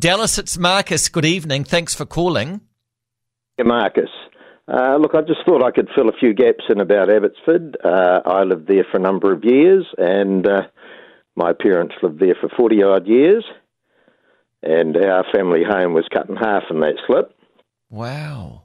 Dallas, it's Marcus. Good evening. Thanks for calling. Yeah, Marcus. Uh, look, I just thought I could fill a few gaps in about Abbotsford. Uh, I lived there for a number of years, and uh, my parents lived there for 40 odd years, and our family home was cut in half in that slip. Wow.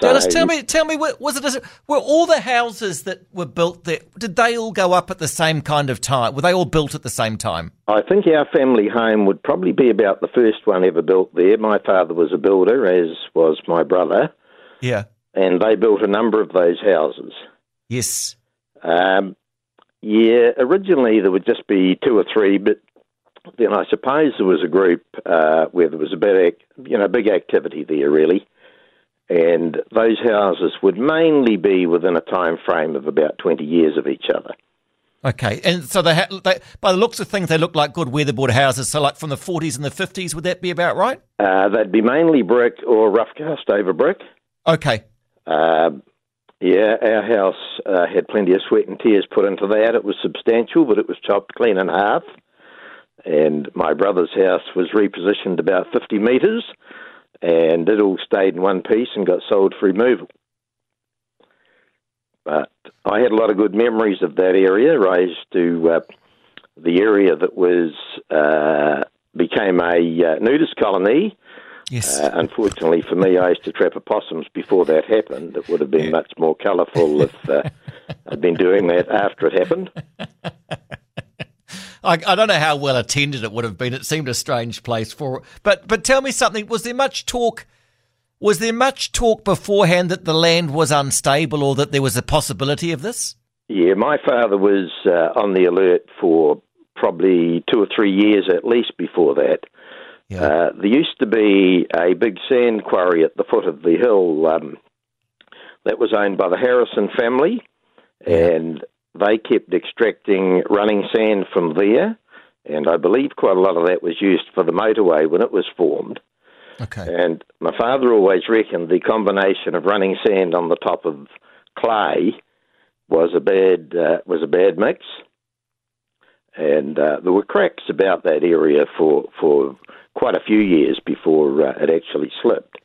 So, Dallas, tell me, tell me, was it? Were all the houses that were built there? Did they all go up at the same kind of time? Were they all built at the same time? I think our family home would probably be about the first one ever built there. My father was a builder, as was my brother. Yeah. And they built a number of those houses. Yes. Um, yeah, originally there would just be two or three, but then I suppose there was a group uh, where there was a bit, you know, big activity there really and those houses would mainly be within a time frame of about 20 years of each other. Okay, and so they, ha- they by the looks of things, they look like good weatherboard houses. So, like from the 40s and the 50s, would that be about right? Uh, they'd be mainly brick or rough cast over brick. Okay. Uh, yeah, our house uh, had plenty of sweat and tears put into that. It was substantial, but it was chopped clean in half. And my brother's house was repositioned about 50 metres and it all stayed in one piece and got sold for removal. But I had a lot of good memories of that area. I used to uh, the area that was uh, became a uh, nudist colony. Yes. Uh, unfortunately for me, I used to trap opossums before that happened. It would have been yeah. much more colourful if uh, I'd been doing that after it happened. I, I, don't know how well attended it would have been. It seemed a strange place for. But but tell me something. Was there much talk? Was there much talk beforehand that the land was unstable or that there was a possibility of this? Yeah, my father was uh, on the alert for probably two or three years at least before that. Yeah. Uh, there used to be a big sand quarry at the foot of the hill um, that was owned by the Harrison family, yeah. and they kept extracting running sand from there, and I believe quite a lot of that was used for the motorway when it was formed. Okay. And my father always reckoned the combination of running sand on the top of clay was a bad uh, was a bad mix, and uh, there were cracks about that area for for quite a few years before uh, it actually slipped.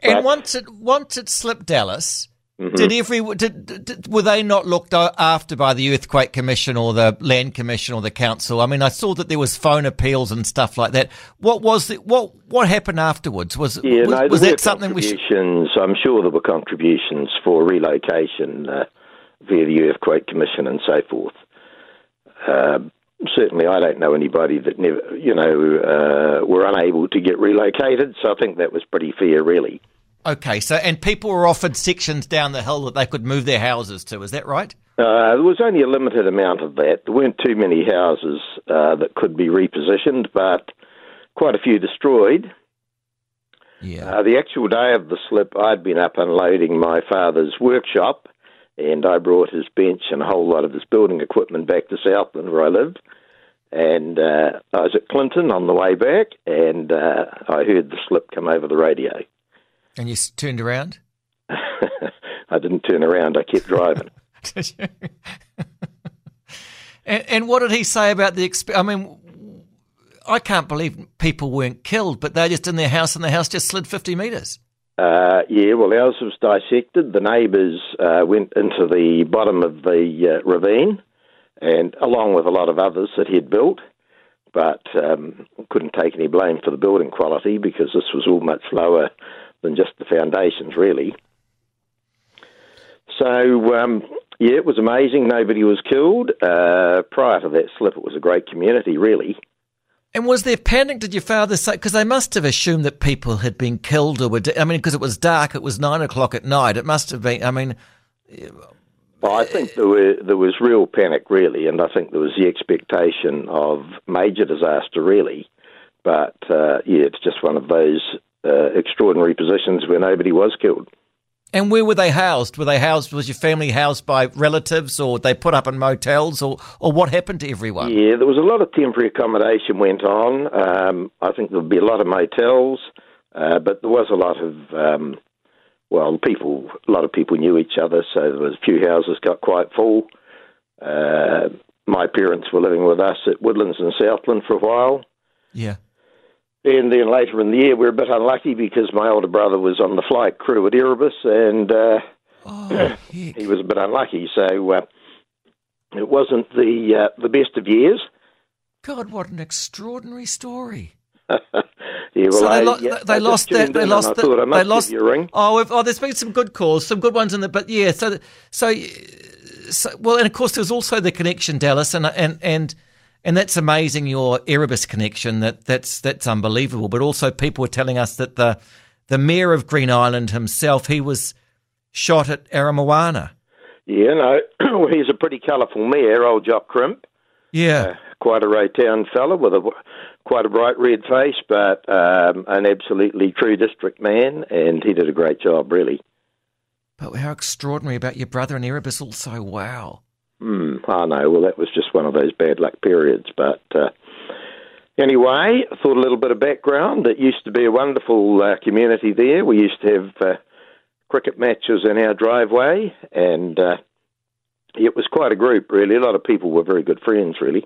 And but, once it once it slipped, Dallas, Mm-hmm. Did every did, did, were they not looked after by the earthquake commission or the land commission or the council? I mean, I saw that there was phone appeals and stuff like that. What was the, what what happened afterwards? Was yeah, was, no, was that something we? Should... I'm sure there were contributions for relocation uh, via the earthquake commission and so forth. Uh, certainly, I don't know anybody that never, you know, uh, were unable to get relocated. So I think that was pretty fair, really. Okay, so and people were offered sections down the hill that they could move their houses to. Is that right? Uh, there was only a limited amount of that. There weren't too many houses uh, that could be repositioned, but quite a few destroyed. Yeah. Uh, the actual day of the slip, I'd been up unloading my father's workshop, and I brought his bench and a whole lot of his building equipment back to Southland, where I lived. And uh, I was at Clinton on the way back, and uh, I heard the slip come over the radio. And you turned around? I didn't turn around. I kept driving. and, and, what did he say about the? Exp- I mean, I can't believe people weren't killed, but they're just in their house, and the house just slid fifty metres. Uh, yeah, well, ours was dissected. The neighbours uh, went into the bottom of the uh, ravine, and along with a lot of others that he'd built, but um, couldn't take any blame for the building quality because this was all much lower than just the foundations, really. So, um, yeah, it was amazing. Nobody was killed. Uh, prior to that slip, it was a great community, really. And was there panic? Did your father say? Because they must have assumed that people had been killed or were. De- I mean, because it was dark, it was nine o'clock at night. It must have been. I mean. Well, I think there were there was real panic, really, and I think there was the expectation of major disaster, really. But uh, yeah, it's just one of those uh, extraordinary positions where nobody was killed. And where were they housed? Were they housed? Was your family housed by relatives, or they put up in motels, or or what happened to everyone? Yeah, there was a lot of temporary accommodation went on. Um, I think there'd be a lot of motels, uh, but there was a lot of um, well, people. A lot of people knew each other, so there was a few houses got quite full. Uh, my parents were living with us at Woodlands and Southland for a while. Yeah. And then later in the year, we were a bit unlucky because my older brother was on the flight crew at Erebus, and uh, oh, he was a bit unlucky. So uh, it wasn't the uh, the best of years. God, what an extraordinary story! yeah, well, so they, I, lo- yeah, they lost that. They lost. The, the, they lost. You a ring. Oh, oh, there's been some good calls, some good ones in there. But yeah, so so so well, and of course there's also the connection, Dallas, and and and and that's amazing. Your Erebus connection that that's that's unbelievable. But also people were telling us that the the mayor of Green Island himself he was shot at Aramoana. Yeah, no, well, he's a pretty colourful mayor, old Jock Crimp. Yeah, uh, quite a Raytown fella with a quite a bright red face, but um, an absolutely true district man, and he did a great job, really. But how extraordinary about your brother and Erebus also. Wow. Hmm, I know. Well, that was just one of those bad luck periods. But uh, anyway, I thought a little bit of background. It used to be a wonderful uh, community there. We used to have uh, cricket matches in our driveway, and uh, it was quite a group, really. A lot of people were very good friends, really.